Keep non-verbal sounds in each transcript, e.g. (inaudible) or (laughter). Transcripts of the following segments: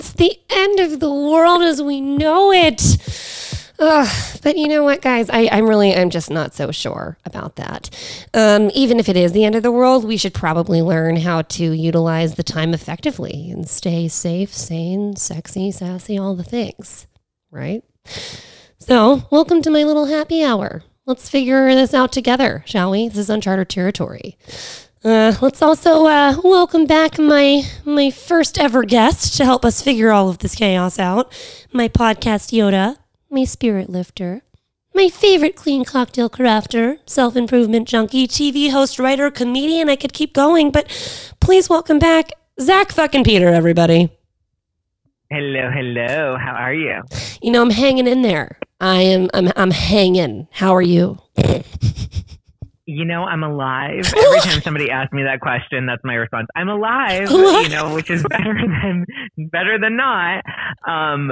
it's the end of the world as we know it. Ugh, but you know what, guys? I, I'm really, I'm just not so sure about that. Um, even if it is the end of the world, we should probably learn how to utilize the time effectively and stay safe, sane, sexy, sassy, all the things, right? So, welcome to my little happy hour. Let's figure this out together, shall we? This is uncharted territory. Uh, let's also uh, welcome back my my first ever guest to help us figure all of this chaos out. My podcast Yoda, my spirit lifter, my favorite clean cocktail crafter, self improvement junkie, TV host, writer, comedian. I could keep going, but please welcome back Zack fucking Peter, everybody. Hello, hello. How are you? You know, I'm hanging in there. I am. I'm. I'm hanging. How are you? (laughs) You know, I'm alive. (laughs) Every time somebody asks me that question, that's my response. I'm alive. You know, which is (laughs) better than better than not. Um,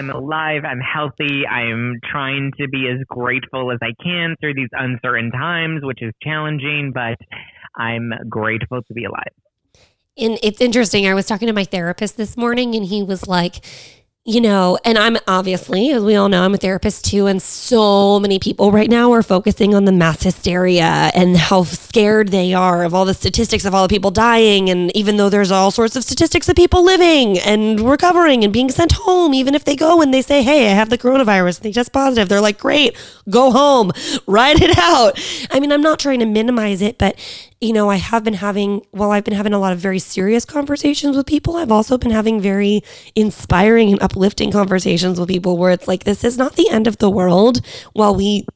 I'm alive. I'm healthy. I'm trying to be as grateful as I can through these uncertain times, which is challenging, but I'm grateful to be alive. And it's interesting. I was talking to my therapist this morning, and he was like, you know, and I'm obviously, as we all know, I'm a therapist too. And so many people right now are focusing on the mass hysteria and how scared they are of all the statistics of all the people dying. And even though there's all sorts of statistics of people living and recovering and being sent home, even if they go and they say, Hey, I have the coronavirus, they test positive, they're like, Great, go home, (laughs) ride it out. I mean, I'm not trying to minimize it, but you know, I have been having, while I've been having a lot of very serious conversations with people, I've also been having very inspiring and uplifting conversations with people where it's like, this is not the end of the world while we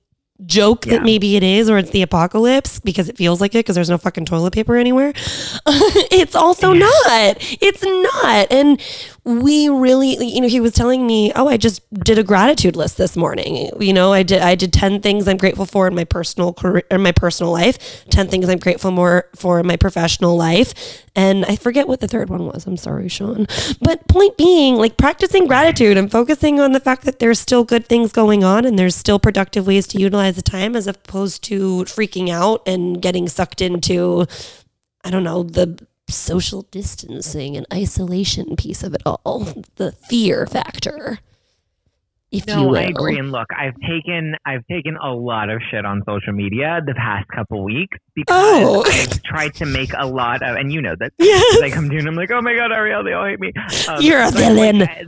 joke yeah. that maybe it is or it's the apocalypse because it feels like it because there's no fucking toilet paper anywhere. (laughs) it's also yeah. not. It's not. And we really you know he was telling me oh i just did a gratitude list this morning. You know i did i did 10 things i'm grateful for in my personal career in my personal life 10 things i'm grateful more for in my professional life. And i forget what the third one was. I'm sorry sean. But point being like practicing gratitude and focusing on the fact that there's still good things going on and there's still productive ways to utilize the time as opposed to freaking out and getting sucked into I don't know, the social distancing and isolation piece of it all, (laughs) the fear factor. If no. I agree. And look, I've taken I've taken a lot of shit on social media the past couple weeks because oh. I've tried to make a lot of, and you know that. (laughs) Yes. I come to you and I'm like, oh my god, Ariel, they all hate me. Um, You're a villain. Like,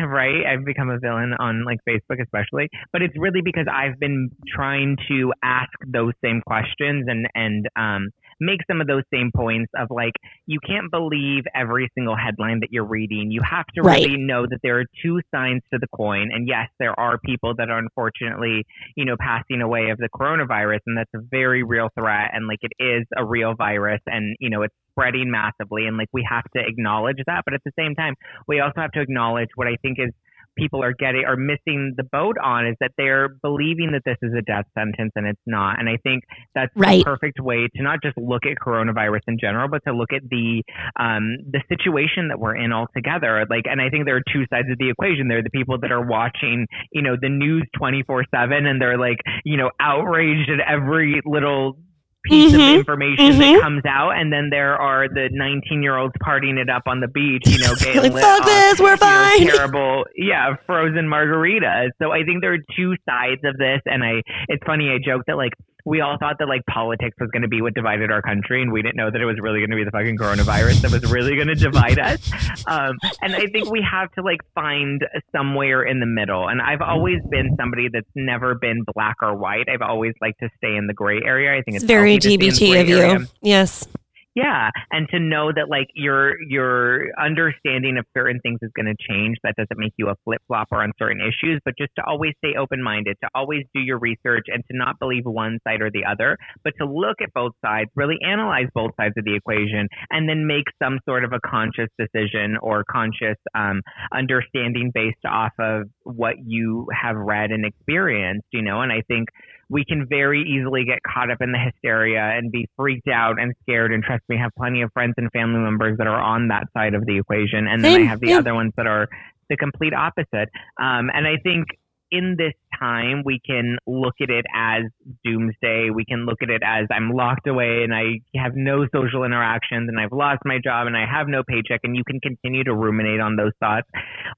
right i've become a villain on like facebook especially but it's really because i've been trying to ask those same questions and and um make some of those same points of like you can't believe every single headline that you're reading. You have to right. really know that there are two sides to the coin. And yes, there are people that are unfortunately, you know, passing away of the coronavirus and that's a very real threat and like it is a real virus and you know it's spreading massively and like we have to acknowledge that but at the same time we also have to acknowledge what I think is people are getting are missing the boat on is that they're believing that this is a death sentence and it's not. And I think that's right. the perfect way to not just look at coronavirus in general, but to look at the um, the situation that we're in altogether. Like, and I think there are two sides of the equation. There are the people that are watching, you know, the news twenty four seven, and they're like, you know, outraged at every little piece mm-hmm. of information mm-hmm. that comes out, and then there are the 19 year olds partying it up on the beach, you know, (laughs) getting like, lit Fuck this, we're fine. (laughs) Terrible, yeah, frozen margaritas. So I think there are two sides of this, and I, it's funny. I joke that like we all thought that like politics was going to be what divided our country, and we didn't know that it was really going to be the fucking coronavirus that was really going to divide us. Um, and I think we have to like find somewhere in the middle. And I've always been somebody that's never been black or white. I've always liked to stay in the gray area. I think it's, it's very GBT of you. Area. Yes. Yeah, and to know that like your your understanding of certain things is going to change. That doesn't make you a flip flopper on certain issues, but just to always stay open minded, to always do your research, and to not believe one side or the other, but to look at both sides, really analyze both sides of the equation, and then make some sort of a conscious decision or conscious um, understanding based off of what you have read and experienced. You know, and I think we can very easily get caught up in the hysteria and be freaked out and scared. And trust me, I have plenty of friends and family members that are on that side of the equation. And then I have the other ones that are the complete opposite. Um, and I think in this time, we can look at it as doomsday. We can look at it as I'm locked away and I have no social interactions and I've lost my job and I have no paycheck. And you can continue to ruminate on those thoughts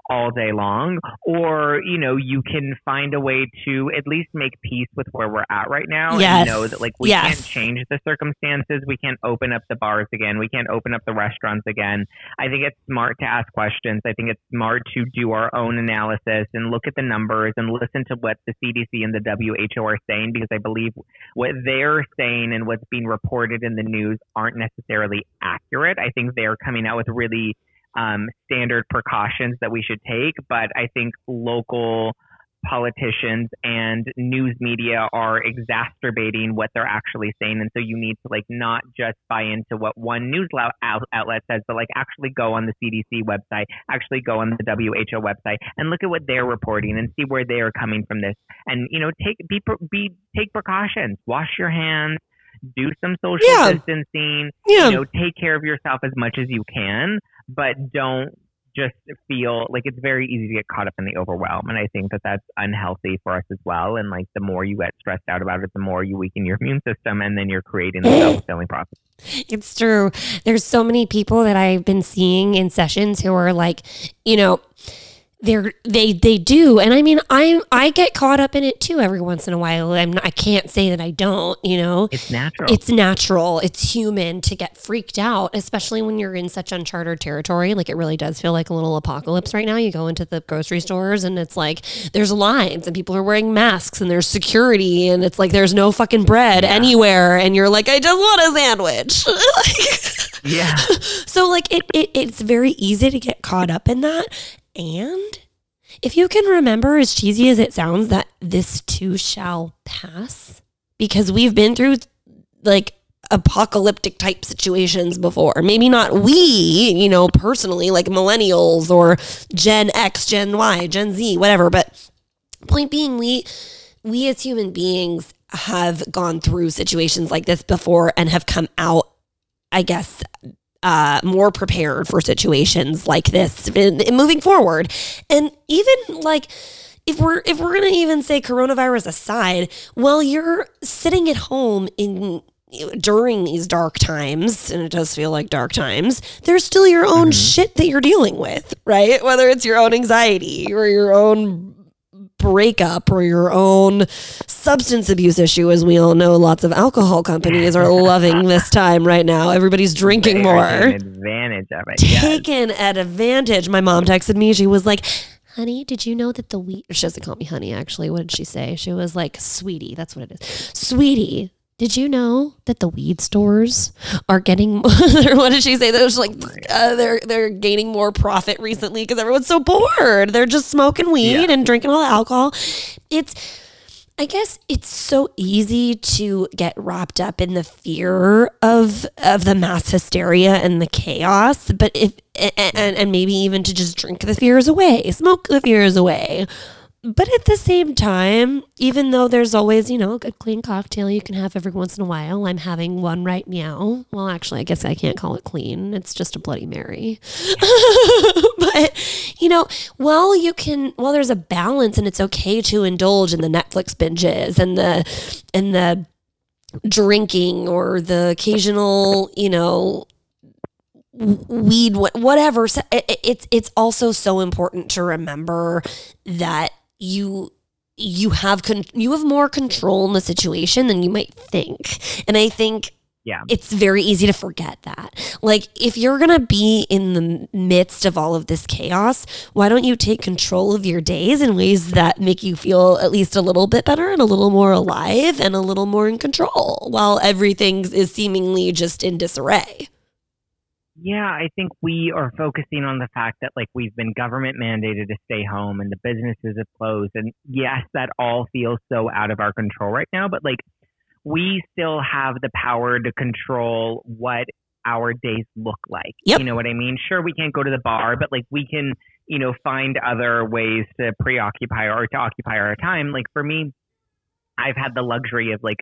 all day long. Or, you know, you can find a way to at least make peace with where we're at right now yes. and know that, like, we yes. can't change the circumstances. We can't open up the bars again. We can't open up the restaurants again. I think it's smart to ask questions. I think it's smart to do our own analysis and look at the numbers and listen to what the CDC and the WHO are saying because I believe what they're saying and what's being reported in the news aren't necessarily accurate. I think they're coming out with really um, standard precautions that we should take, but I think local politicians and news media are exacerbating what they're actually saying. And so you need to like not just buy into what one news outlet says, but like actually go on the CDC website, actually go on the WHO website and look at what they're reporting and see where they are coming from this. And, you know, take, be, be, take precautions, wash your hands, do some social yeah. distancing, yeah. you know, take care of yourself as much as you can, but don't just feel like it's very easy to get caught up in the overwhelm. And I think that that's unhealthy for us as well. And like the more you get stressed out about it, the more you weaken your (laughs) immune system and then you're creating the (laughs) self fulfilling prophecy. It's true. There's so many people that I've been seeing in sessions who are like, you know, they're they they do. And i mean i i get caught up in it too every once in a while. I'm not, i can't say that i don't you know? It's natural. It's natural. It's human to get freaked out especially when you're in such uncharted territory. Like it really does feel like a little apocalypse right now. You go into the grocery stores and it's like there's lines and people are wearing masks and there's security and it's like there's no fucking bread yeah. anywhere. And you're like i just want a sandwich. (laughs) Yeah. (laughs) so like it, it it's very easy to get caught up in that and if you can remember, as cheesy as it sounds, that this too shall pass, because we've been through like apocalyptic type situations before. Maybe not we, you know, personally, like millennials or Gen X, Gen Y, Gen Z, whatever. But point being, we we as human beings have gone through situations like this before and have come out, I guess, uh, more prepared for situations like this in, in moving forward. And even like, if we're if we're gonna even say coronavirus aside, while you're sitting at home in during these dark times, and it does feel like dark times, there's still your own mm-hmm. shit that you're dealing with, right? Whether it's your own anxiety or your own breakup or your own substance abuse issue, as we all know, lots of alcohol companies are (laughs) loving this time right now. Everybody's drinking more. advantage of it. Taken yes. advantage. My mom texted me. She was like, honey, did you know that the weed, she doesn't call me honey, actually. What did she say? She was like, sweetie, that's what it is. Sweetie, did you know that the weed stores are getting? (laughs) what did she say? Was like uh, they're they're gaining more profit recently because everyone's so bored. They're just smoking weed yeah. and drinking all the alcohol. It's, I guess, it's so easy to get wrapped up in the fear of of the mass hysteria and the chaos. But if and and maybe even to just drink the fears away, smoke the fears away but at the same time, even though there's always, you know, a clean cocktail you can have every once in a while, I'm having one right now. Well, actually, I guess I can't call it clean. It's just a Bloody Mary. (laughs) but, you know, while you can, while there's a balance and it's okay to indulge in the Netflix binges and the, and the, drinking or the occasional, you know, weed whatever it's it's also so important to remember that you you have con- you have more control in the situation than you might think. And I think yeah. It's very easy to forget that. Like if you're going to be in the midst of all of this chaos, why don't you take control of your days in ways that make you feel at least a little bit better and a little more alive and a little more in control while everything is seemingly just in disarray? Yeah, I think we are focusing on the fact that like we've been government mandated to stay home and the businesses have closed. And yes, that all feels so out of our control right now, but like we still have the power to control what our days look like. Yep. You know what I mean? Sure, we can't go to the bar, but like we can, you know, find other ways to preoccupy or to occupy our time. Like for me, I've had the luxury of like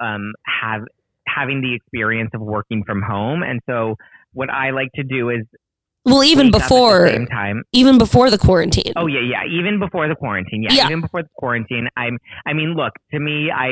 um have having the experience of working from home. And so what I like to do is Well, even before, same time. even before the quarantine. Oh yeah, yeah. Even before the quarantine, yeah, Yeah. Even before the quarantine, I'm. I mean, look. To me, I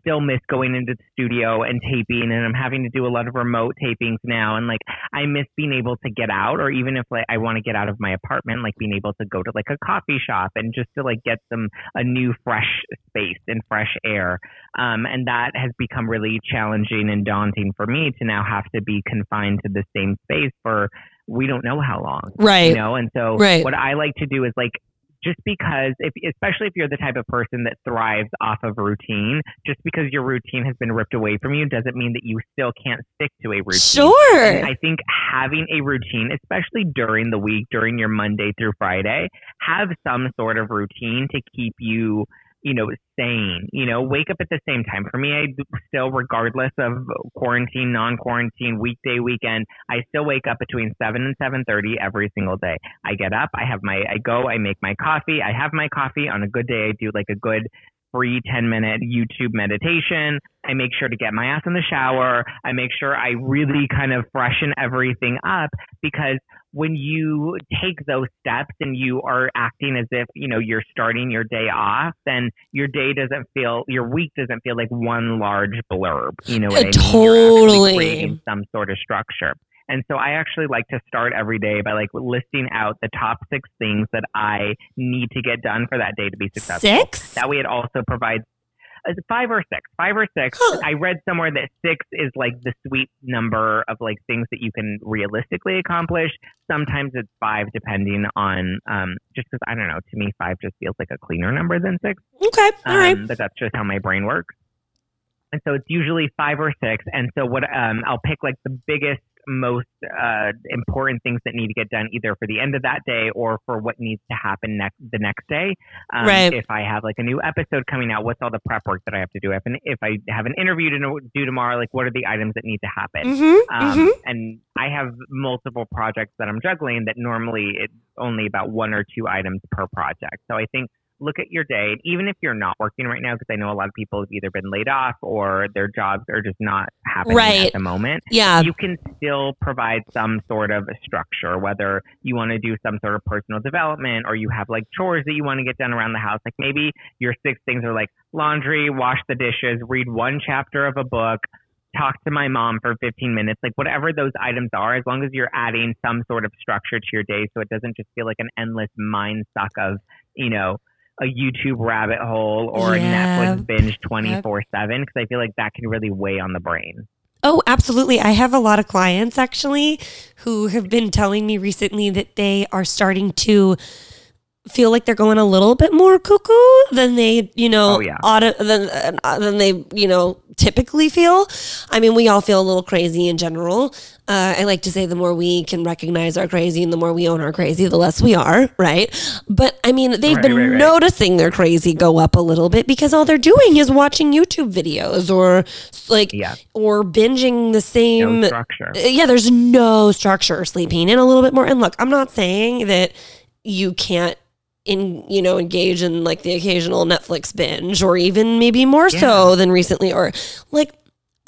still miss going into the studio and taping, and I'm having to do a lot of remote tapings now. And like, I miss being able to get out, or even if like I want to get out of my apartment, like being able to go to like a coffee shop and just to like get some a new fresh space and fresh air. Um, and that has become really challenging and daunting for me to now have to be confined to the same space for we don't know how long right. you know and so Right. what i like to do is like just because if especially if you're the type of person that thrives off of routine just because your routine has been ripped away from you doesn't mean that you still can't stick to a routine Sure. and I think having a routine, especially during the week, during your Monday through Friday, have some sort of routine to keep you, you know, sane. You know, wake up at the same time. For me, I still, regardless of quarantine, non-quarantine, weekday, weekend, I still wake up between seven and seven thirty every single day. I get up, I have my, I go, I make my coffee. I have my coffee. On a good day, I do like a good free 10 minute YouTube meditation. I make sure to get my ass in the shower. I make sure I really kind of freshen everything up because when you take those steps and you are acting as if, you know, you're starting your day off, then your day doesn't feel, your week doesn't feel like one large blurb. You know what Uh, I mean? Totally. some sort of structure. And so I actually like to start every day by like listing out the top six things that I need to get done for that day to be successful. Six? That way, it also provides five or six. Five or six. Huh. I read somewhere that six is like the sweet number of like things that you can realistically accomplish. Sometimes it's five, depending on um, just because I don't know. To me, five just feels like a cleaner number than six. Okay. All right. Um, but that's just how my brain works. And so it's usually five or six. And so what um, I'll pick like the biggest, most uh, important things that need to get done either for the end of that day or for what needs to happen next the next day. Um, Right. If I have like a new episode coming out, what's all the prep work that I have to do? If, an, if I have an interview to do tomorrow, like what are the items that need to happen? Mm-hmm. Um, mm-hmm. And I have multiple projects that I'm juggling that normally it's only about one or two items per project. So I think look at your day, even if you're not working right now, because I know a lot of people have either been laid off or their jobs are just not happening Right. at the moment. Yeah. You can still provide some sort of structure, whether you want to do some sort of personal development or you have like chores that you want to get done around the house. Like maybe your six things are like laundry, wash the dishes, read one chapter of a book, talk to my mom for 15 minutes, like whatever those items are, as long as you're adding some sort of structure to your day so it doesn't just feel like an endless mind suck of, you know, a YouTube rabbit hole or Yeah. a Netflix binge 24 7, because I feel like that can really weigh on the brain. Oh, absolutely. I have a lot of clients actually who have been telling me recently that they are starting to feel like they're going a little bit more cuckoo than they, you know, Oh, yeah. auto, than uh, than they, you know, typically feel. I mean, we all feel a little crazy in general. Uh, I like to say the more we can recognize our crazy and the more we own our crazy, the less we are, right? But I mean, they've Right, been right, right. noticing their crazy go up a little bit because all they're doing is watching YouTube videos or like Yeah. or binging the same No structure. uh, yeah, there's no structure sleeping in a little bit more. And look, I'm not saying that you can't in you know engage in like the occasional Netflix binge or even maybe more so than recently or like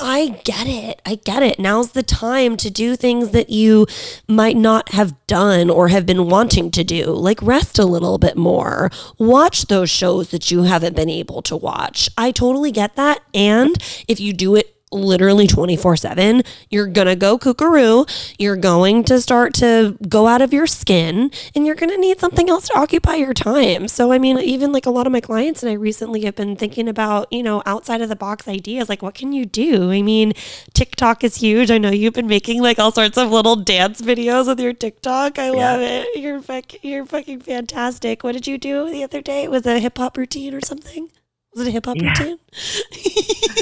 I get it. I get it. Now's the time to do things that you might not have done or have been wanting to do, like rest a little bit more, watch those shows that you haven't been able to watch. I totally get that. And if you do it literally 24 7, you're going to go kookaroo. You're going to start to go out of your skin and you're going to need something else to occupy your time. So, I mean, even like a lot of my clients and I recently have been thinking about, you know, outside of the box ideas. Like, what can you do? I mean, TikTok is huge. I know you've been making like all sorts of little dance videos with your TikTok. I love it. You're, fuck, you're fucking fantastic. What did you do the other day? Was it a hip hop routine or something? Was it a hip hop Yeah. routine? (laughs)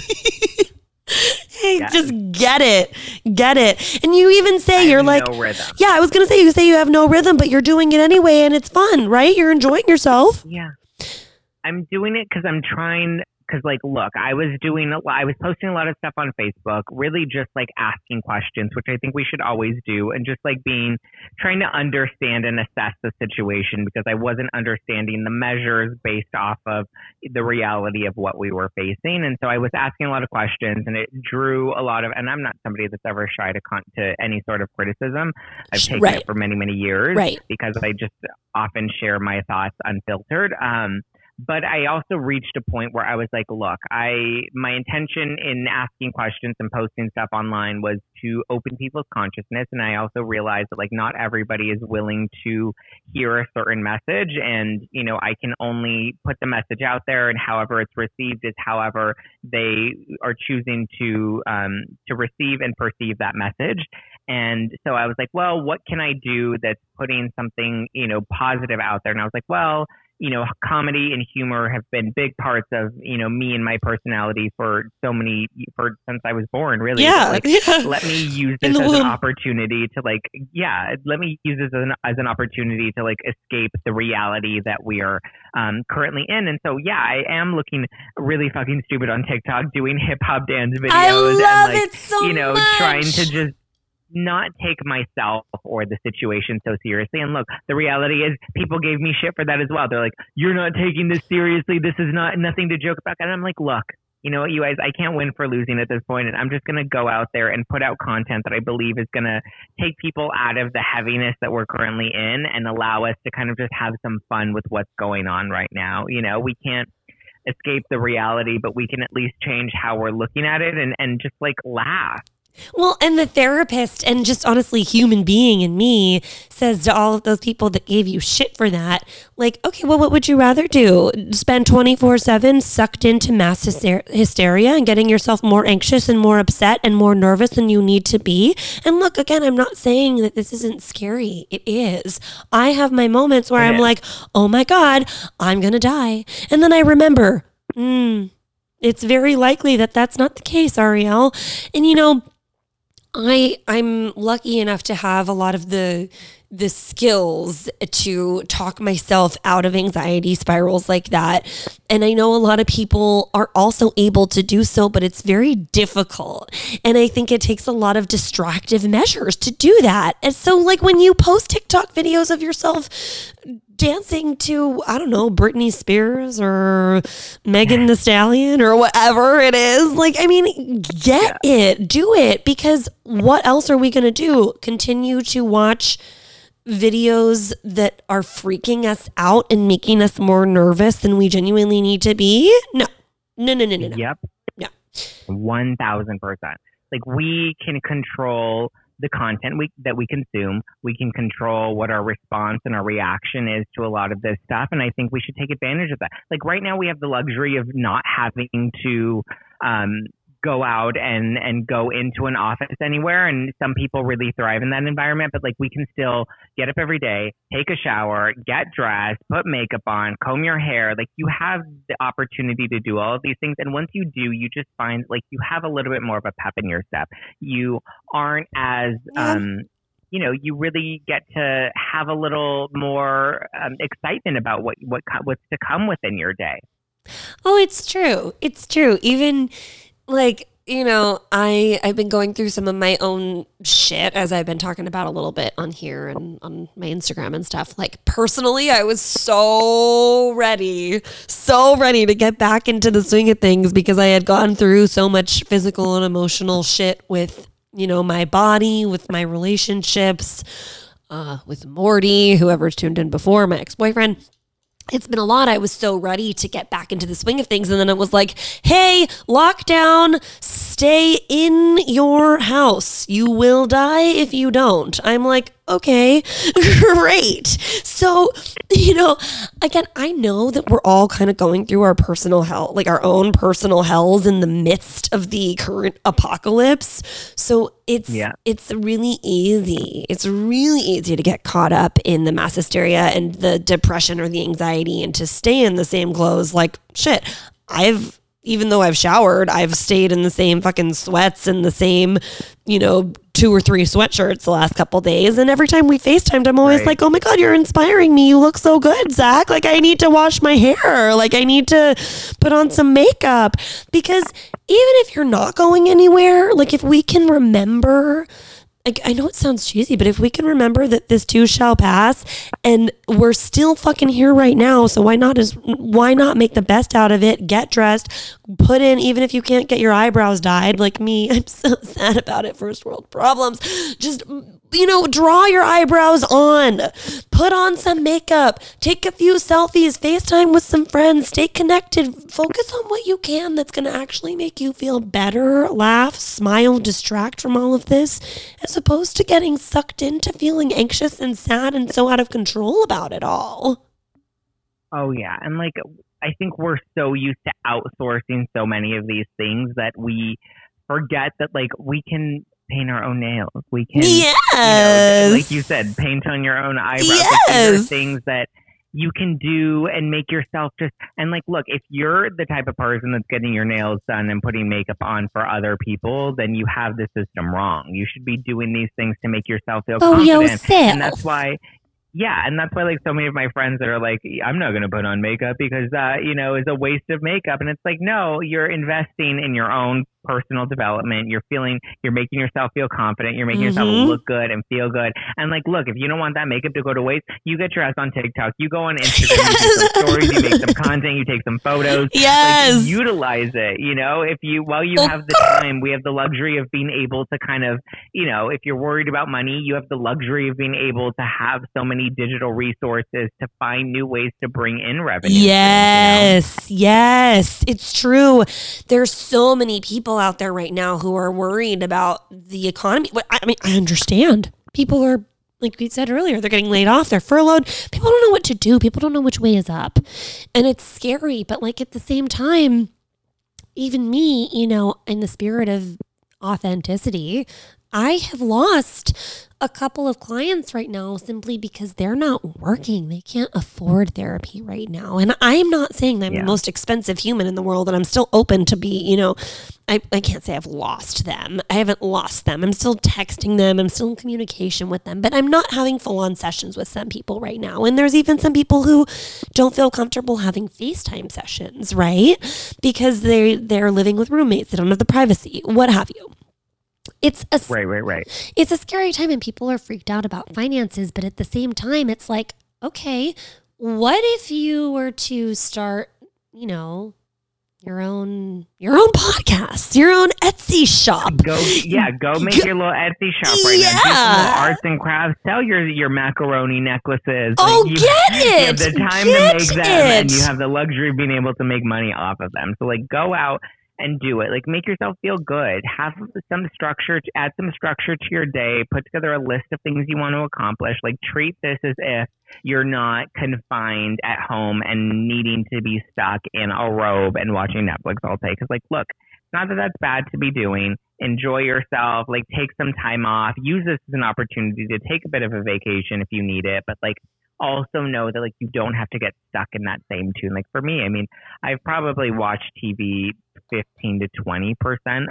(laughs) just get it. Get it. And you even say I you're like, no yeah, I was going to say, you say you have no rhythm, but you're doing it anyway and it's fun, right? You're enjoying yourself. Yeah. I'm doing it because I'm trying because like look i was doing a lot i was posting a lot of stuff on facebook really just like asking questions which i think we should always do and just like being trying to understand and assess the situation because i wasn't understanding the measures based off of the reality of what we were facing and so i was asking a lot of questions and it drew a lot of and i'm not somebody that's ever shy to con- to any sort of criticism i've taken right. it for many many years right. because i just often share my thoughts unfiltered um but I also reached a point where I was like, look, I my intention in asking questions and posting stuff online was to open people's consciousness and I also realized that like not everybody is willing to hear a certain message and you know, I can only put the message out there and however it's received is however they are choosing to um to receive and perceive that message. And so I was like, well, what can I do that's putting something, you know, positive out there? And I was like, well, you know, comedy and humor have been big parts of, you know, me and my personality for so many, for since I was born, really. Yeah. Like, (laughs) yeah. Let me use this as an opportunity to like, yeah, let me use this as an, as an opportunity to like escape the reality that we are um, currently in. And so, yeah, I am looking really fucking stupid on TikTok doing hip hop dance videos. I love and like, it so you know, much. trying to just not take myself or the situation so seriously. And look, the reality is people gave me shit for that as well. They're like, you're not taking this seriously. This is not nothing to joke about. And I'm like, look, you know what, you guys, I can't win for losing at this point, and I'm just going to go out there and put out content that I believe is going to take people out of the heaviness that we're currently in and allow us to kind of just have some fun with what's going on right now. You know, we can't escape the reality, but we can at least change how we're looking at it and, and just like laugh. Well, and the therapist and just honestly human being in me says to all of those people that gave you shit for that, like, okay, well, what would you rather do? Spend 24 7 sucked into mass hysteria and getting yourself more anxious and more upset and more nervous than you need to be? And look, again, I'm not saying that this isn't scary. It is. I have my moments where I'm like, oh my God, I'm going to die. And then I remember, hmm, it's very likely that that's not the case, Ariel. And you know, I I'm lucky enough to have a lot of the the skills to talk myself out of anxiety spirals like that. And I know a lot of people are also able to do so, but it's very difficult. And I think it takes a lot of distractive measures to do that. And so, like, when you post TikTok videos of yourself dancing to, I don't know, Britney Spears or Megan Thee Stallion or whatever it is, like, I mean, get it, do it, because what else are we going to do? Continue to watch videos that are freaking us out and making us more nervous than we genuinely need to be? No. No, no, no, no, no. Yep. No. 1000%. Like we can control the content we, that we consume. We can control what our response and our reaction is to a lot of this stuff. And I think we should take advantage of that. Like right now, we have the luxury of not having to um, go out and and go into an office anywhere and some people really thrive in that environment but like we can still get up every day take a shower get dressed put makeup on comb your hair like you have the opportunity to do all of these things and once you do you just find like you have a little bit more of a pep in your step you aren't as um you know, you really get to have a little more um, excitement about what what what's to come within your day. Oh, it's true. It's true. Even like you know i i've been going through some of my own shit as i've been talking about a little bit on here and on my instagram and stuff. Like personally i was so ready so ready to get back into the swing of things because i had gone through so much physical and emotional shit with you know my body with my relationships uh, with morty whoever's tuned in before my ex-boyfriend it's been a lot. I was so ready to get back into the swing of things. And then it was like, hey, lockdown, stay in your house. You will die if you don't. I'm like, okay, (laughs) great. So, you know, again, I know that we're all kind of going through our personal hell, like our own personal hells in the midst of the current apocalypse. So it's yeah. it's really easy. It's really easy to get caught up in the mass hysteria and the depression or the anxiety and to stay in the same clothes. Like shit, I've even though I've showered, I've stayed in the same fucking sweats and the same, you know, two or three sweatshirts the last couple days. And every time we FaceTimed, I'm always Right. like, oh my God, you're inspiring me. You look so good, Zack. Like, I need to wash my hair. Like, I need to put on some makeup. Because even if you're not going anywhere, like, if we can remember, like, I know it sounds cheesy, but if we can remember that this too shall pass and we're still fucking here right now, so why not is why not make the best out of it, get dressed, put in even if you can't get your eyebrows dyed like me. (laughs) I'm so sad about it, first world problems. Just mm, you know, draw your eyebrows on, put on some makeup, take a few selfies, FaceTime with some friends, stay connected, focus on what you can that's going to actually make you feel better, laugh, smile, distract from all of this, as opposed to getting sucked into feeling anxious and sad and so out of control about it all. Oh yeah, and like I think we're so used to outsourcing so many of these things that we forget that like we can paint our own nails. We can, Yes. you know, like you said, paint on your own eyebrows. Like, these are Yes. things that you can do and make yourself just and like look if you're the type of person that's getting your nails done and putting makeup on for other people then you have the system wrong you should be doing these things to make yourself feel Oh, confident yourself. and that's why yeah and that's why like so many of my friends that are like i'm not going to put on makeup because uh you know is a waste of makeup. And it's like no you're investing in your own personal development you're feeling you're making yourself feel confident you're making Mhm. yourself look good and feel good and like look if you don't want that makeup to go to waste you get your ass on tiktok you go on (laughs) instagram you do some stories you make some content you take some photos Yes. like, utilize it you know if you while you have the time we have the luxury of being able to kind of you know if you're worried about money you have the luxury of being able to have so many digital resources to find new ways to bring in revenue streams, you know? Yes, yes, it's true. There's so many people out there right now who are worried about the economy. I mean, I understand. People are, like we said earlier, they're getting laid off, they're furloughed. People don't know what to do. People don't know which way is up. And it's scary. But like at the same time, even me, you know, in the spirit of authenticity, I have lost a couple of clients right now simply because they're not working. They can't afford therapy right now. And I'm not saying that I'm Yeah. the most expensive human in the world and I'm still open to be, you know, I, I can't say I've lost them. I haven't lost them. I'm still texting them. I'm still in communication with them, but I'm not having full on sessions with some people right now. And there's even some people who don't feel comfortable having FaceTime sessions, right? Because they they're living with roommates. They don't have the privacy, what have you. It's a right right right. it's a scary time and people are freaked out about finances, but at the same time, it's like, okay, what if you were to start, you know, your own your own podcast, your own Etsy shop? go yeah go (laughs) make your little etsy shop right now. Do some arts and crafts. Sell your your macaroni necklaces. Oh, Like, you, get you have the time Get to make them and you have the luxury of being able to make money off of them. So like go out and do it like make yourself feel good have some structure to add some structure to your day put together a list of things you want to accomplish like treat this as if you're not confined at home and needing to be stuck in a robe and watching netflix all day because like look not that that's bad to be doing. Enjoy yourself. Like, take some time off. Use this as an opportunity to take a bit of a vacation if you need it. But, like, also know that, like, you don't have to get stuck in that same tune. Like, for me, I mean, I've probably watched TV 15 to 20%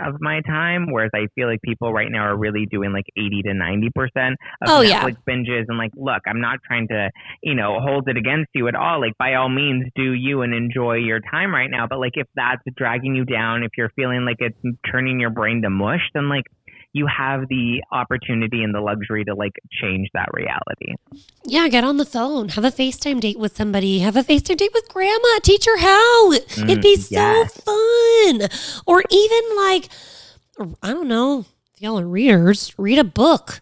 of my time, whereas I feel like people right now are really doing like 80 to 90% of Oh, yeah. Netflix binges. And, like, look, I'm not trying to, you know, hold it against you at all. Like, by all means, do you and enjoy your time right now. But, like, if that's dragging you down, if you're feeling like it's turning your brain to mush, then, like, you have the opportunity and the luxury to like change that reality. Yeah, get on the phone, have a FaceTime date with somebody, have a FaceTime date with grandma, teach her how. It'd be Mm, so fun. Or even like, I don't know, if y'all are readers, read a book.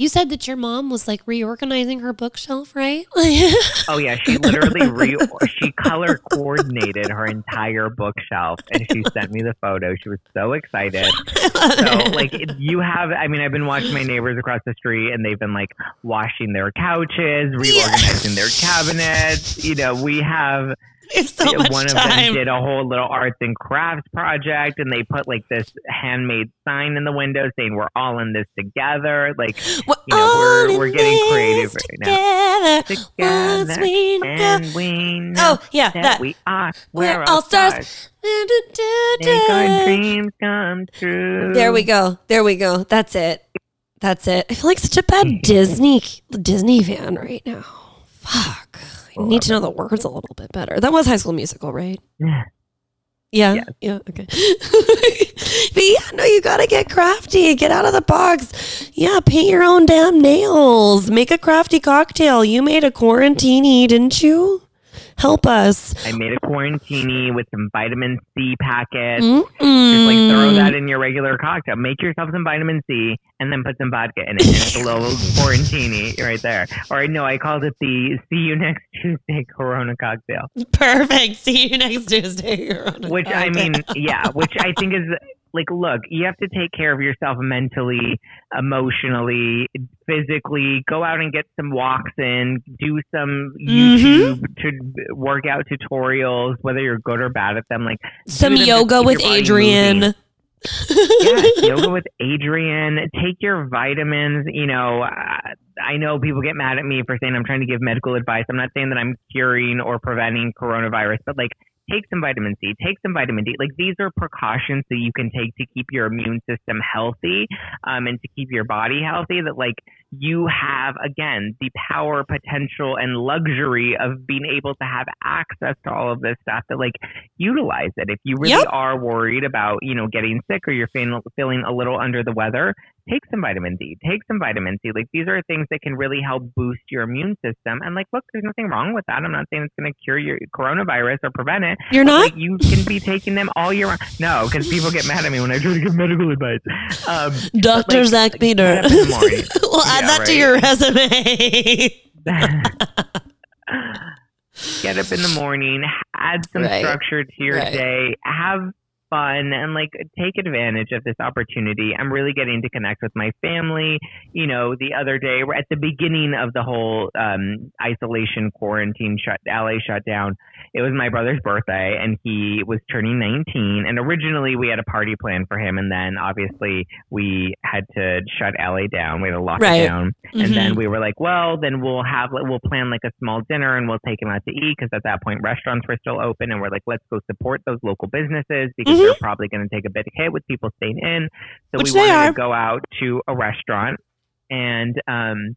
You said that your mom was like reorganizing her bookshelf, right? (laughs) Oh yeah, she literally re- she color coordinated her entire bookshelf and she sent me the photo. She was so excited. So like you have I mean I've been watching my neighbors across the street and they've been like washing their couches, reorganizing their cabinets. You know, we have it's so much one of time. them did a whole little arts and crafts project and they put like this handmade sign in the window saying we're all in this together. Like We're you know, we're- we're getting creative right now. together. We and we know Oh, yeah, that, that. we are We're we're all all stars. stars. Da, da, da, Make our dreams come true. There we go. There we go. That's it. That's it. I feel like such a bad Disney Disney fan right now. Fuck. I need to know the words a little bit better. That was High School Musical, right? Yeah. Yeah. Yes. Yeah. Okay. (laughs) but yeah, no, you gotta get crafty. Get out of the box. Yeah, paint your own damn nails. Make a crafty cocktail. You made a quarantini, didn't you? Help us. I made a quarantini with some vitamin C packets. Mm-mm. Just like throw that in your regular cocktail. Make yourself some vitamin C and then put some vodka in it. And it's a little (laughs) quarantini right there. Or no, I called it the see you next (laughs) Tuesday Corona cocktail. Perfect. See you next Tuesday. You're on a Which I mean, yeah, which I think is (laughs) like, look, you have to take care of yourself mentally, emotionally, physically. Go out and get some walks in. Do some mm-hmm. YouTube to work out tutorials, whether you're good or bad at them. Like some them yoga with Adriene. (laughs) yeah, yoga with Adriene. Take your vitamins. You know, I know people get mad at me for saying I'm trying to give medical advice. I'm not saying that I'm curing or preventing coronavirus, but like take some vitamin C, take some vitamin D. Like these are precautions that you can take to keep your immune system healthy um, and to keep your body healthy. That like you have again the power, potential, and luxury of being able to have access to all of this stuff. That like utilize it. If you really Yep. are worried about you know getting sick or you're feeling feeling a little under the weather, take some vitamin D, take some vitamin C. Like these are things that can really help boost your immune system. And like, look, there's nothing wrong with that. I'm not saying it's going to cure your coronavirus or prevent it. You're not? Like, you can be taking them all year round. No, because people get mad at me when I try to give medical advice. Um, Dr. like, Zack like, Peter. get up in the morning. we'll add Yeah, that to your resume. (laughs) get up in the morning, add some Right. structure to your Right. day, have fun and like take advantage of this opportunity. I'm really getting to connect with my family. You know, the other day, we're at the beginning of the whole um, isolation quarantine shut, LA shutdown. It was my brother's birthday and he was turning 19. And originally we had a party plan for him. And then obviously we had to shut LA down. We had to lock Right. it down. And Mhm. then we were like, well, then we'll have, we'll plan like a small dinner and we'll take him out to eat because at that point restaurants were still open. And we're like, let's go support those local businesses because they're probably going to take a big hit with people staying in. So Mm-hmm. Which we wanted to go out to a restaurant and, um,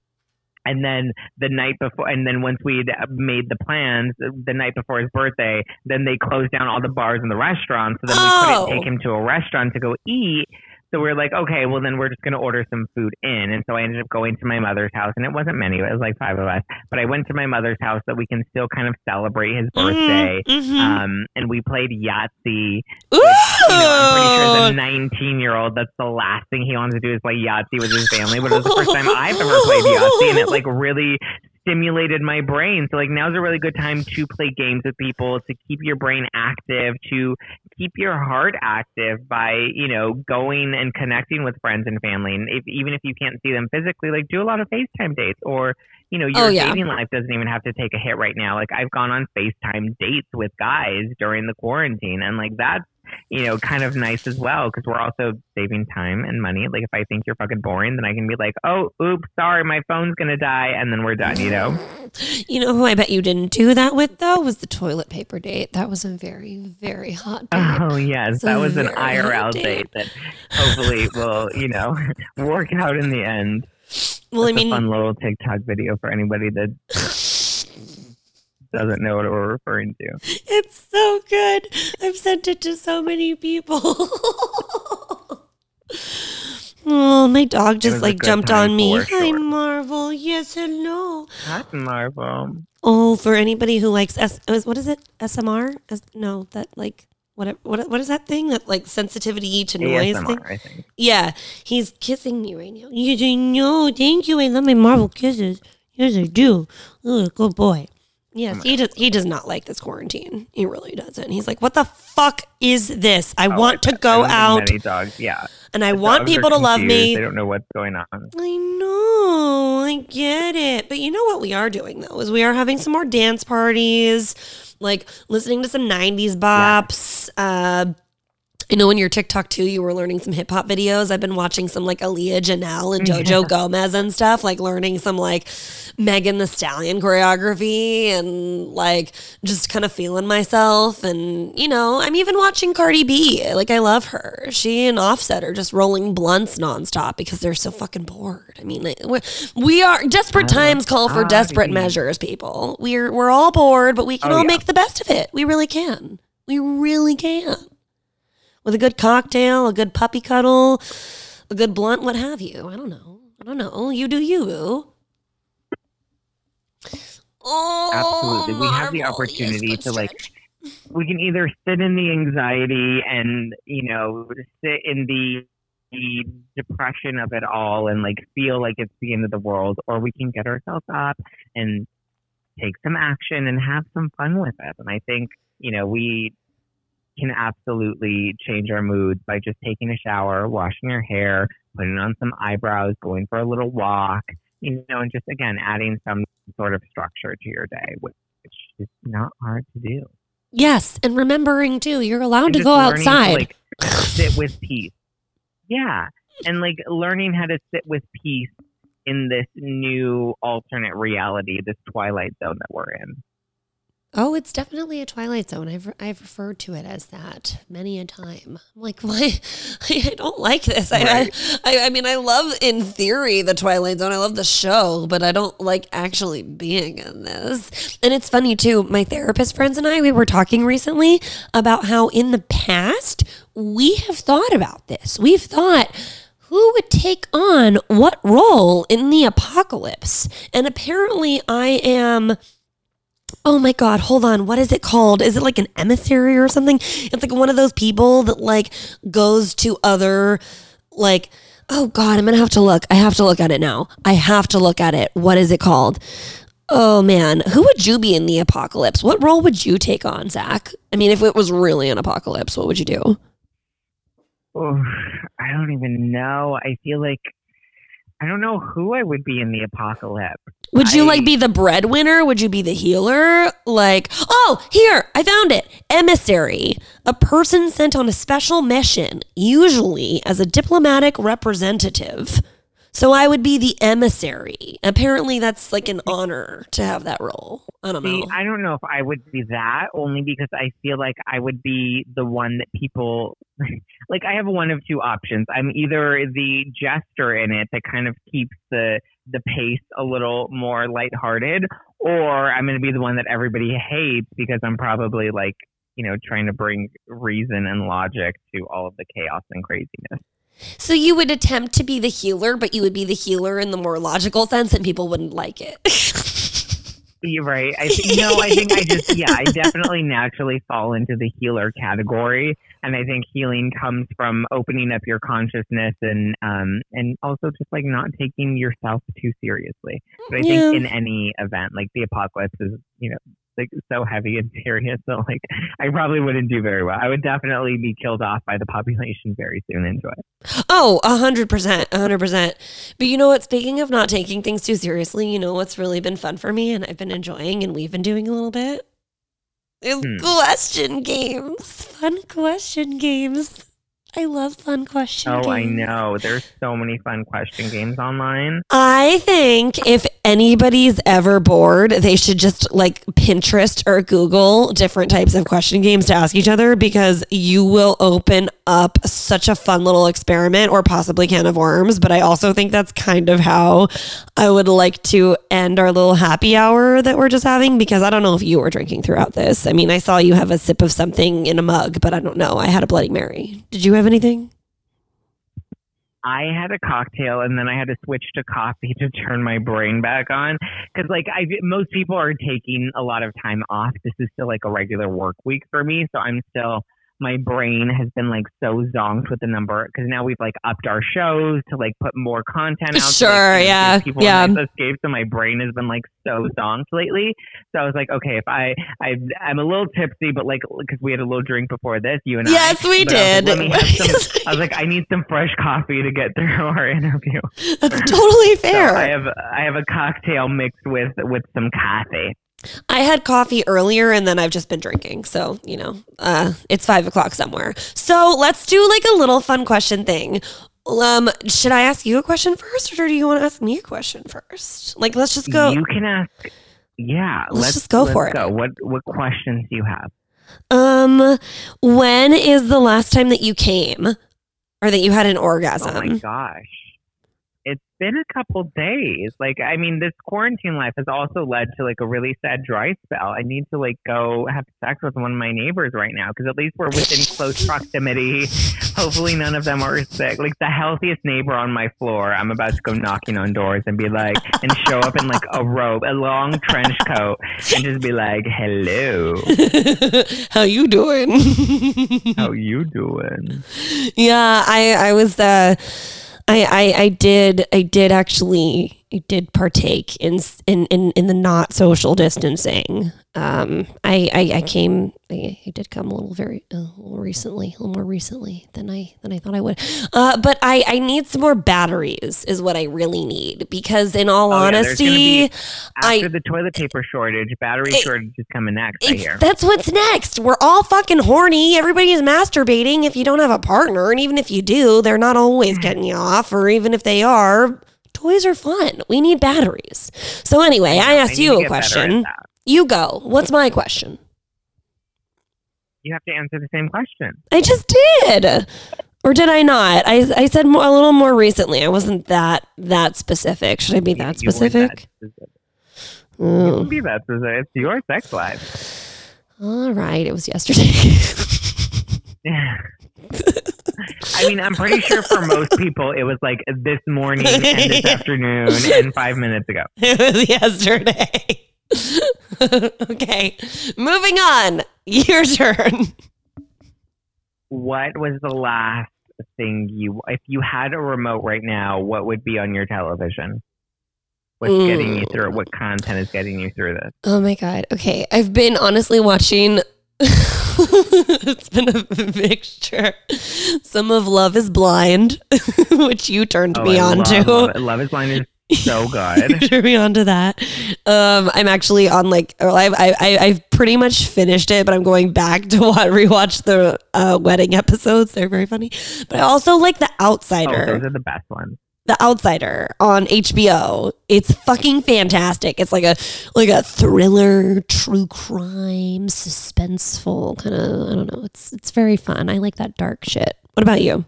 and then the night before, and then once we'd made the plans, the night before his birthday, then they closed down all the bars and the restaurants. So then we Oh. couldn't take him to a restaurant to go eat. So we are like, okay, well then we're just going to order some food in. And so I ended up going to my mother's house, and it wasn't many; it was like five of us. But I went to my mother's house so we can still kind of celebrate his birthday. Mhm. Um, and we played Yahtzee. Ooh. You know, I'm pretty sure as a 19 year old, that's the last thing he wants to do is play Yahtzee with his family. But it was the first time I've ever played Yahtzee, and it like really stimulated my brain. So like now's a really good time to play games with people, to keep your brain active, to keep your heart active by you know going and connecting with friends and family. And if, even if you can't see them physically, like do a lot of FaceTime dates or. You know, your Oh, yeah. dating life doesn't even have to take a hit right now. Like I've gone on FaceTime dates with guys during the quarantine, and like that's you know, kind of nice as well because we're also saving time and money. Like if I think you're fucking boring, then I can be like, oh, oops, sorry, my phone's gonna die, and then we're done. You know? (laughs) You know who I bet you didn't do that with though was the toilet paper date. That was a very, very hot oh, date. Oh yes, that was an IRL date date. that hopefully will, you know, (laughs) work out in the end. well, I It's a mean, fun little TikTok video for anybody that doesn't know what we're referring to. it's so good. I've sent it to so many people. (laughs) oh, my dog just like jumped on me. Hi, sure. Marvel. Yes, hello. Hi, Marvel. Oh, for anybody who likes S, oh, what is it? SMR? S, no, that like what what what is that thing? That like sensitivity to noise thing? ASMR, I think. Yeah, he's kissing me right now. You do know, thank you. I love my Marvel kisses. Yes, I do. Oh, good boy. Yes, he does. He does not like this quarantine. He really doesn't. He's like, "What the fuck is this? I Oh, want to go out, Many dogs, yeah. and I The want people to love me." They don't know what's going on. I know, I get it. But you know what we are doing though is we are having some more dance parties, like listening to some '90s bops. Uh, I know in your TikTok too, you were learning some hip hop videos. I've been watching some like Aliya Janell and JoJo yeah. Gomez and stuff, like learning some like Megan Thee Stallion choreography and like just kind of feeling myself. And, you know, I'm even watching Cardi B. Like, I love her. She and Offset are just rolling blunts nonstop because they're so fucking bored. I mean, we are desperate times call for desperate measures, people. We're, we're all bored, but we can oh, all yeah. make the best of it. We really can. We really can with a good cocktail, a good puppy cuddle, a good blunt, what have you. I don't know. I don't know. You do you, boo. Oh, Absolutely. We oh, have the opportunity yes, to like we can either sit in the anxiety and, you know, sit in the the depression of it all and like feel like it's the end of the world, or we can get ourselves up and take some action and have some fun with it. And I think, you know, we can absolutely change our moods by just taking a shower, washing your hair, putting on some eyebrows, going for a little walk, you know, and just again adding some sort of structure to your day, which is not hard to do. Yes, and remembering too, you're allowed and to go outside. To, like, sit with peace. Yeah, and like learning how to sit with peace in this new alternate reality, this twilight zone that we're in. Oh, it's definitely a Twilight Zone. I've I've referred to it as that many a time. I'm like, (laughs) why? I don't like this. Right. I, I I mean, I love in theory the Twilight Zone. I love the show, but I don't like actually being in this. And it's funny too. My therapist friends and I we were talking recently about how in the past we have thought about this. We've thought who would take on what role in the apocalypse? And apparently, I am oh my god hold on. What is it called? Is it like an emissary or something? It's like one of those people that like goes to other like oh god i'm gonna have to look. I have to look at it now. I have to look at it. What is it called? Oh man who would you be in the apocalypse? What role would you take on Zack? I mean if it was really an apocalypse what would you do? Oh, i don't even know. I feel like I don't know who I would be in the apocalypse. Would you I, like be the breadwinner? Would you be the healer? Like, oh, here, I found it. Emissary, a person sent on a special mission, usually as a diplomatic representative. So I would be the emissary. Apparently, that's like an honor to have that role. I don't See, know. I don't know if I would be that only because I feel like I would be the one that people (laughs) like. I have one of two options. I'm either the jester in it that kind of keeps the the pace a little more lighthearted, or I'm going to be the one that everybody hates because I'm probably like you know trying to bring reason and logic to all of the chaos and craziness. So you would attempt to be the healer, but you would be the healer in the more logical sense, and people wouldn't like it. (laughs) You're right. I th- no, I think I just yeah, I definitely naturally fall into the healer category, and I think healing comes from opening up your consciousness and um and also just like not taking yourself too seriously. But I yeah. think in any event, like the apocalypse is you know like so heavy and serious. So like I probably wouldn't do very well. I would definitely be killed off by the population very soon into it. Oh, a hundred percent, a hundred percent. But you know what? Speaking of not taking things too seriously, you know what's really been fun for me and I've been enjoying and we've been doing a little bit? Is hmm. question games. Fun question games. I love fun question oh, games. I know. There's so many fun question games online. I think if anybody's ever bored, they should just like Pinterest or Google different types of question games to ask each other because you will open up such a fun little experiment or possibly can of worms. But I also think that's kind of how I would like to end our little happy hour that we're just having because I don't know if you were drinking throughout this. I mean, I saw you have a sip of something in a mug, but I don't know. I had a Bloody Mary. Did you have anything? I had a cocktail and then I had to switch to coffee to turn my brain back on because like I most people are taking a lot of time off. This is still like a regular work week for me, so I'm still my brain has been like so zonked with the number because now we've like upped our shows to like put more content out. Sure, like, yeah, people yeah. Escape, so my brain has been like so zonked lately. So I was like, okay, if I I I'm a little tipsy, but like because we had a little drink before this, you and yes, I. Yes, we did. I was, like, some, (laughs) I was like, I need some fresh coffee to get through (laughs) our interview. That's totally fair. So I have I have a cocktail mixed with with some coffee. I had coffee earlier and then I've just been drinking. So, you know, uh, it's five o'clock somewhere. So let's do like a little fun question thing. Um, should I ask you a question first or do you want to ask me a question first? Like, let's just go. You can ask. Yeah, Let's just go let's for it. Go. What what questions do you have? Um, when is the last time that you came or that you had an orgasm? Oh my gosh. It's been a couple days. Like, I mean, this quarantine life has also led to like a really sad dry spell. I need to like go have sex with one of my neighbors right now because at least we're within close proximity. (laughs) Hopefully, none of them are sick. Like, the healthiest neighbor on my floor, I'm about to go knocking on doors and be like, and show up in like a robe, a long trench coat, and just be like, hello, (laughs) How you doing? how you doing? (laughs) yeah, I I was uh I, I I did I did actually I did partake in in in, in the not social distancing. Um, I I, I came I, I did come a little very a little recently, a little more recently than I than I thought I would. Uh, but I I need some more batteries is what I really need because in all Oh, yeah, honesty, I- After the toilet paper shortage, battery It- shortage is coming next, I hear. That's what's next. We're all fucking horny. Everybody's masturbating if you don't have a partner. And even if you do, they're not always getting you off. Or even if they are, toys are fun. We need batteries. So, anyway, I, asked you a get better at question. You go. What's my question? You have to answer the same question. I just did. Or did I not? I, I said more, a little more recently. I wasn't that that specific. Should I be that You weren't that specific? You can be that specific. It's your sex life. All right. It was yesterday. (laughs) (laughs) I mean, I'm pretty sure for most people, it was like this morning and this (laughs) afternoon and five minutes ago. (laughs) It was yesterday. (laughs) okay. Moving on. Your turn. What was the last thing you, if you had a remote right now, what would be on your television? What's getting you Mm. through it? What content is getting you through this? Oh my god. Okay. I've been honestly watching (laughs) it's been a mixture. Some of Love is Blind, (laughs) which you turned me Oh, I on love, to. Love. Love is Blind is so (laughs) good. you turned me on to that. Um, I'm actually on like, or I've, I, I, I've pretty much finished it, but I'm going back to wa- rewatch the uh, wedding episodes. They're very funny. But I also like The Oh, Outsider. those are the best ones. The Outsider on HBO. It's fucking fantastic. It's like a like a thriller, true crime, suspenseful kind of. I don't know. It's it's very fun. I like that dark shit. What about you?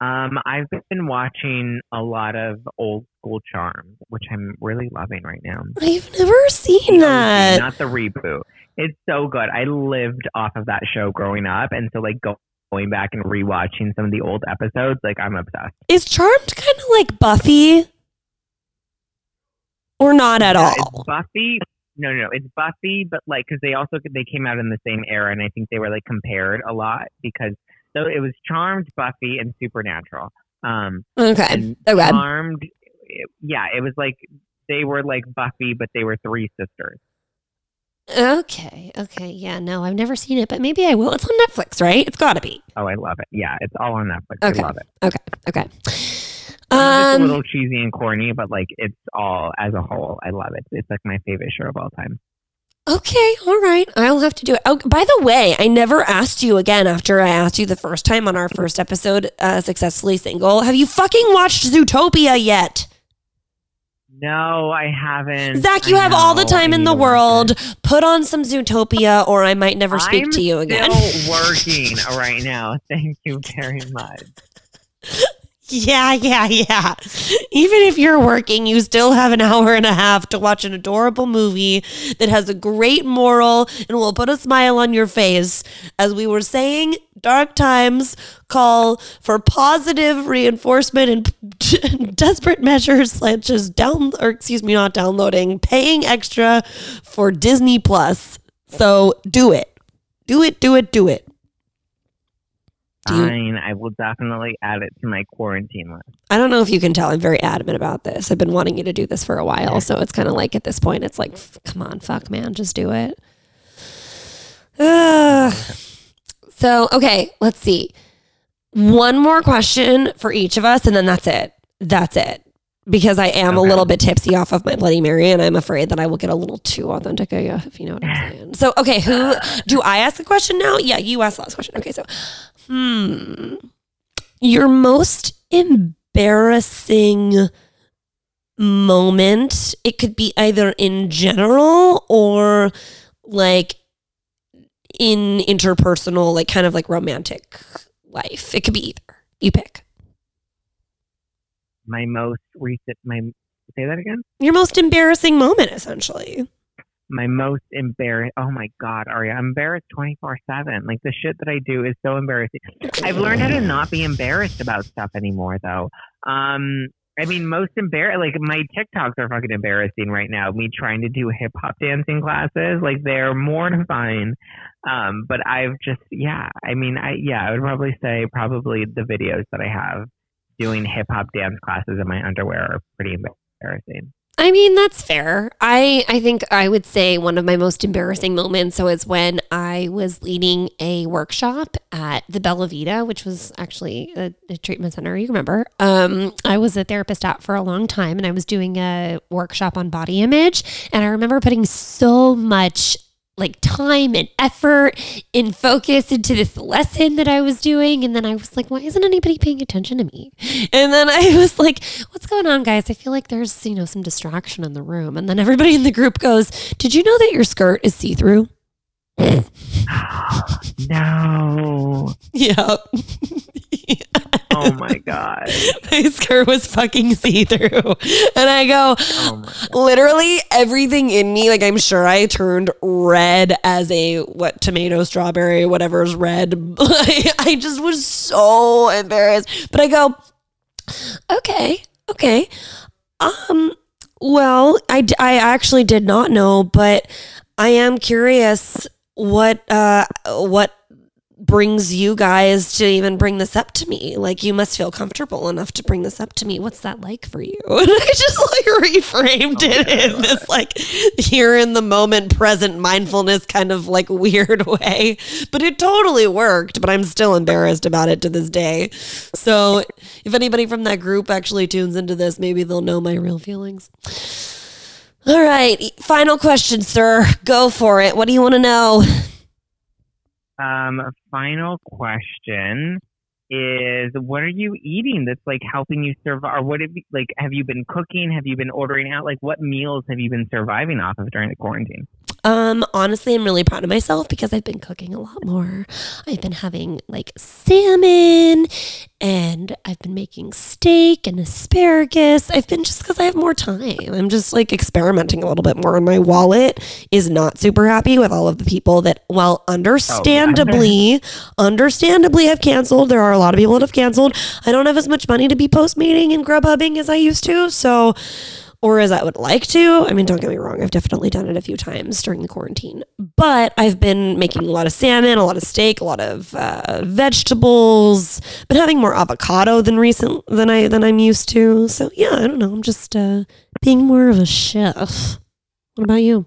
Um, I've been watching a lot of old school Charmed, which I'm really loving right now. I've never seen that. not the reboot. It's so good. I lived off of that show growing up, and so like go- going back and rewatching some of the old episodes, like I'm obsessed. Is Charmed kind of like Buffy, or not at Yeah, all? It's Buffy. No, no, it's Buffy, but like because they also they came out in the same era, and I think they were like compared a lot because so it was Charmed, Buffy, and Supernatural. Um, Okay. Oh, Charmed, it- yeah, it was like they were like Buffy, but they were three sisters. Okay. Okay. Yeah. No, I've never seen it, but maybe I will. It's on Netflix, right? It's got to be. Oh, I love it. Yeah, it's all on Netflix. Okay. I love it. Okay. Okay. It's a Um. little cheesy and corny, but like it's all as a whole. I love it. It's like my favorite show of all time. Okay, all right. I'll have to do it. Oh, by the way, I never asked you again after I asked you the first time on our first episode, uh, Successfully Single. Have you fucking watched Zootopia yet? No, I haven't. Zack, you I have all the time in the world. Put on some Zootopia or I might never speak I'm to you again. Still working right now. Thank you very much. (laughs) (laughs) Yeah, yeah, yeah. Even if you're working, you still have an hour and a half to watch an adorable movie that has a great moral and will put a smile on your face. As we were saying, dark times call for positive reinforcement and (laughs) desperate measures such as down or excuse me, not downloading, paying extra for Disney Plus. So do it. Do it, do it, do it. Do you- I will definitely add it to my quarantine list. I don't know if you can tell. I'm very adamant about this. I've been wanting you to do this for a while. So it's kind of like at this point, it's like, come on, fuck, man, just do it. Ugh. (sighs) so, okay, let's see. One more question for each of us, and then that's it. That's it. because I am a little bit tipsy off of my Bloody Mary, and I'm afraid that I will get a little too authentic, if you know what I'm (laughs) saying. So, okay, who do I ask the question now? Yeah, you asked the last question. Okay, so, hmm, your most embarrassing moment. It could be either in general or like in interpersonal, like kind of like romantic life. It could be either. You pick. My most recent, my say that again. Your most embarrassing moment, essentially. My most embarrassed. Oh my God, Aria, I'm embarrassed 24 seven. Like the shit that I do is so embarrassing. I've learned how to not be embarrassed about stuff anymore, though. Um, I mean, most embarrassed. Like my TikToks are fucking embarrassing right now. Me trying to do hip hop dancing classes, like they're mortifying. Um, but I've just, yeah. I mean, I yeah, I would probably say probably the videos that I have doing hip hop dance classes in my underwear are pretty embarrassing. I mean, that's fair. I I think I would say one of my most embarrassing moments so is when I was leading a workshop at the Bella Vita, which was actually a, a treatment center. You remember? Um, I was a therapist at for a long time, and I was doing a workshop on body image, and I remember putting so much like time and effort and focus into this lesson that I was doing. And then I was like, why isn't anybody paying attention to me? And then I (laughs) was like, what's going on, guys? I feel like there's, you know, some distraction in the room. And then everybody in the group goes, did you know that your skirt is see through? (gasps) no. Yep. Oh my god. (laughs) My skirt was fucking see through. And I go, Oh literally everything in me, like I'm sure I turned red as a what tomato, strawberry, whatever's red. (laughs) I just was so embarrassed. But I go, okay, okay. Um, well, I, I actually did not know, but I am curious what uh what brings you guys to even bring this up to me? Like you must feel comfortable enough to bring this up to me. What's that like for you? (laughs) And i just like reframed Oh it in this like here in the moment present mindfulness kind of like (laughs) weird way. But it totally worked but i'm still embarrassed about it to this day. So if anybody from that group actually tunes into this maybe they'll know my real feelings all right final question sir. Go for it. What do you want to know? Um, final question is what are you eating that's like helping you survive or what have you like have you been cooking? Have you been ordering out? Like what meals have you been surviving off of during the quarantine Um, honestly, I'm really proud of myself because I've been cooking a lot more. I've been having like salmon and I've been making steak and asparagus. I've been just because I have more time. I'm just like experimenting a little bit more. And my wallet is not super happy with all of the people that, well, understandably, understandably have canceled. There are a lot of people that have canceled. I don't have as much money to be postmating and grubhubbing as I used to. So, or as I would like to. I mean, don't get me wrong, I've definitely done it a few times during the quarantine, but I've been making a lot of salmon, a lot of steak, a lot of uh, vegetables, been having more avocado than recent than I than I'm used to. So yeah, I don't know. I'm just uh, being more of a chef. What about you?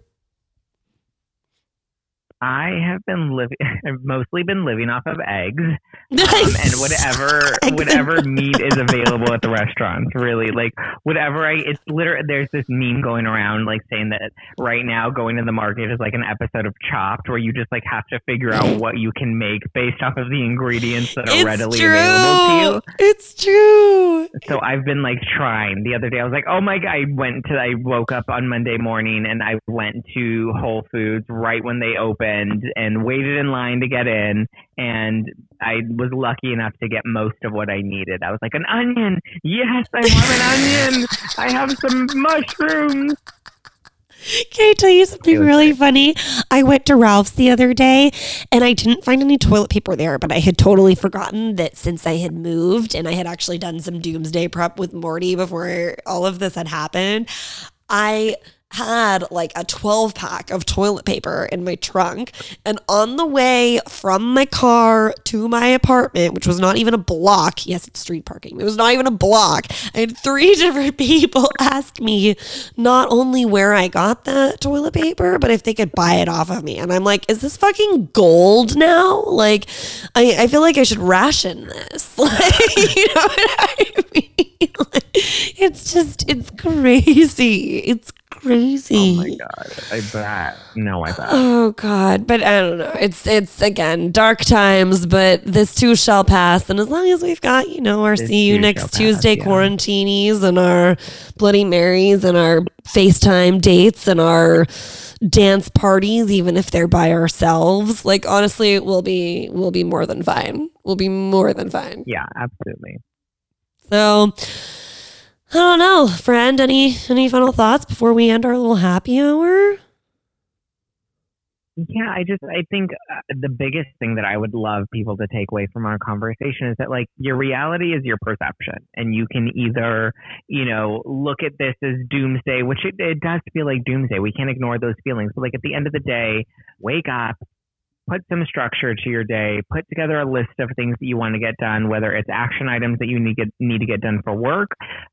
I have been living (laughs) i've mostly been living off of eggs um, and whatever (laughs) whatever meat is available at the restaurants really like whatever i it's literally there's this meme going around like saying that right now going to the market is like an episode of chopped where you just like have to figure out what you can make based off of the ingredients that are It's readily true. available to you It's true. so I've been like trying. The other day I was like, oh my god! I went to. I woke up on Monday morning and I went to Whole Foods right when they opened and waited in line to get in. And I was lucky enough to get most of what I needed. I was like, an onion. Yes, I want an onion. I have some mushrooms. Can I tell you something really funny? I went to Ralph's the other day and I didn't find any toilet paper there, but I had totally forgotten that since I had moved and I had actually done some doomsday prep with Morty before all of this had happened, I had like a 12 pack of toilet paper in my trunk. And on the way from my car to my apartment, which was not even a block, yes, it's street parking, it was not even a block. I had three (laughs) different people (laughs) ask me not only where I got the toilet paper, but if they could buy it off of me. And I'm like, is this fucking gold now? Like, I, I feel like I should ration this. (laughs) Like, you know what I mean? Like, it's just, it's crazy. It's crazy. Oh my god! I bet. No, I bet. Oh God, but I don't know. It's it's again dark times, but this too shall pass. And as long as we've got you know our This see you next shall pass, Tuesday yeah. quarantinis and our Bloody Marys and our FaceTime dates and our dance parties, even if they're by ourselves, like honestly, we'll be we'll be more than fine. We'll be more than fine. Yeah, absolutely. So I don't know, friend. Any any final thoughts before we end our little happy hour? Yeah, I just I think uh, the biggest thing that I would love people to take away from our conversation is that like your reality is your perception, and you can either you know look at this as doomsday, which it, it does feel like doomsday. We can't ignore those feelings, but like at the end of the day, wake up. Put some structure to your day. Put together a list of things that you want to get done, whether it's action items that you need, get, need to get done for work,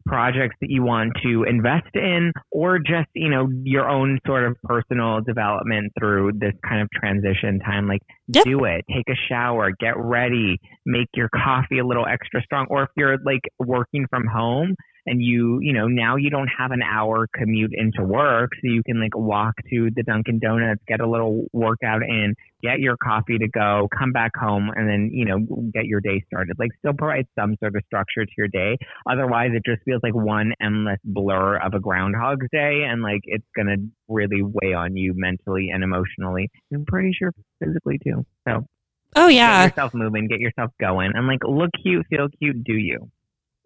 projects that you want to invest in, or just, you know, your own sort of personal development through this kind of transition time. Like, Yep. do it. Take a shower, get ready, make your coffee a little extra strong. Or if you're like working from home and you, you know, now you don't have an hour commute into work, so you can like walk to the Dunkin' Donuts, get a little workout in, get your coffee to go, come back home, and then, you know, get your day started. Like, still provide some sort of structure to your day. Otherwise, it just feels like one endless blur of a Groundhog's Day, and like it's gonna really weigh on you mentally and emotionally. I'm pretty sure physically too. So Oh yeah. Get yourself moving, get yourself going, and like look cute, feel cute, do you?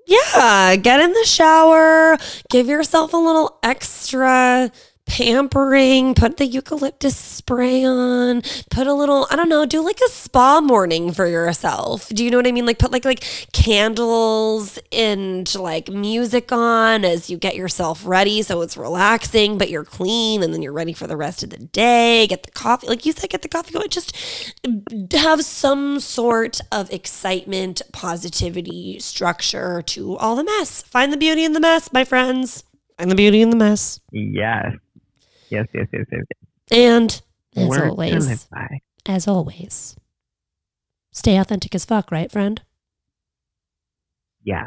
Yeah, get in the shower, give yourself a little extra pampering, put the eucalyptus spray on, put a little, I don't know, do like a spa morning for yourself. Do you know what I mean? Like put like like candles and like music on as you get yourself ready so it's relaxing, but you're clean and then you're ready for the rest of the day. Get the coffee, like you said, get the coffee going. Just have some sort of excitement, positivity, structure to all the mess. Find the beauty in the mess, my friends. Find the beauty in the mess. Yes. Yes, yes, yes, yes. And as Words always, as always, stay authentic as fuck, right, friend? Yes.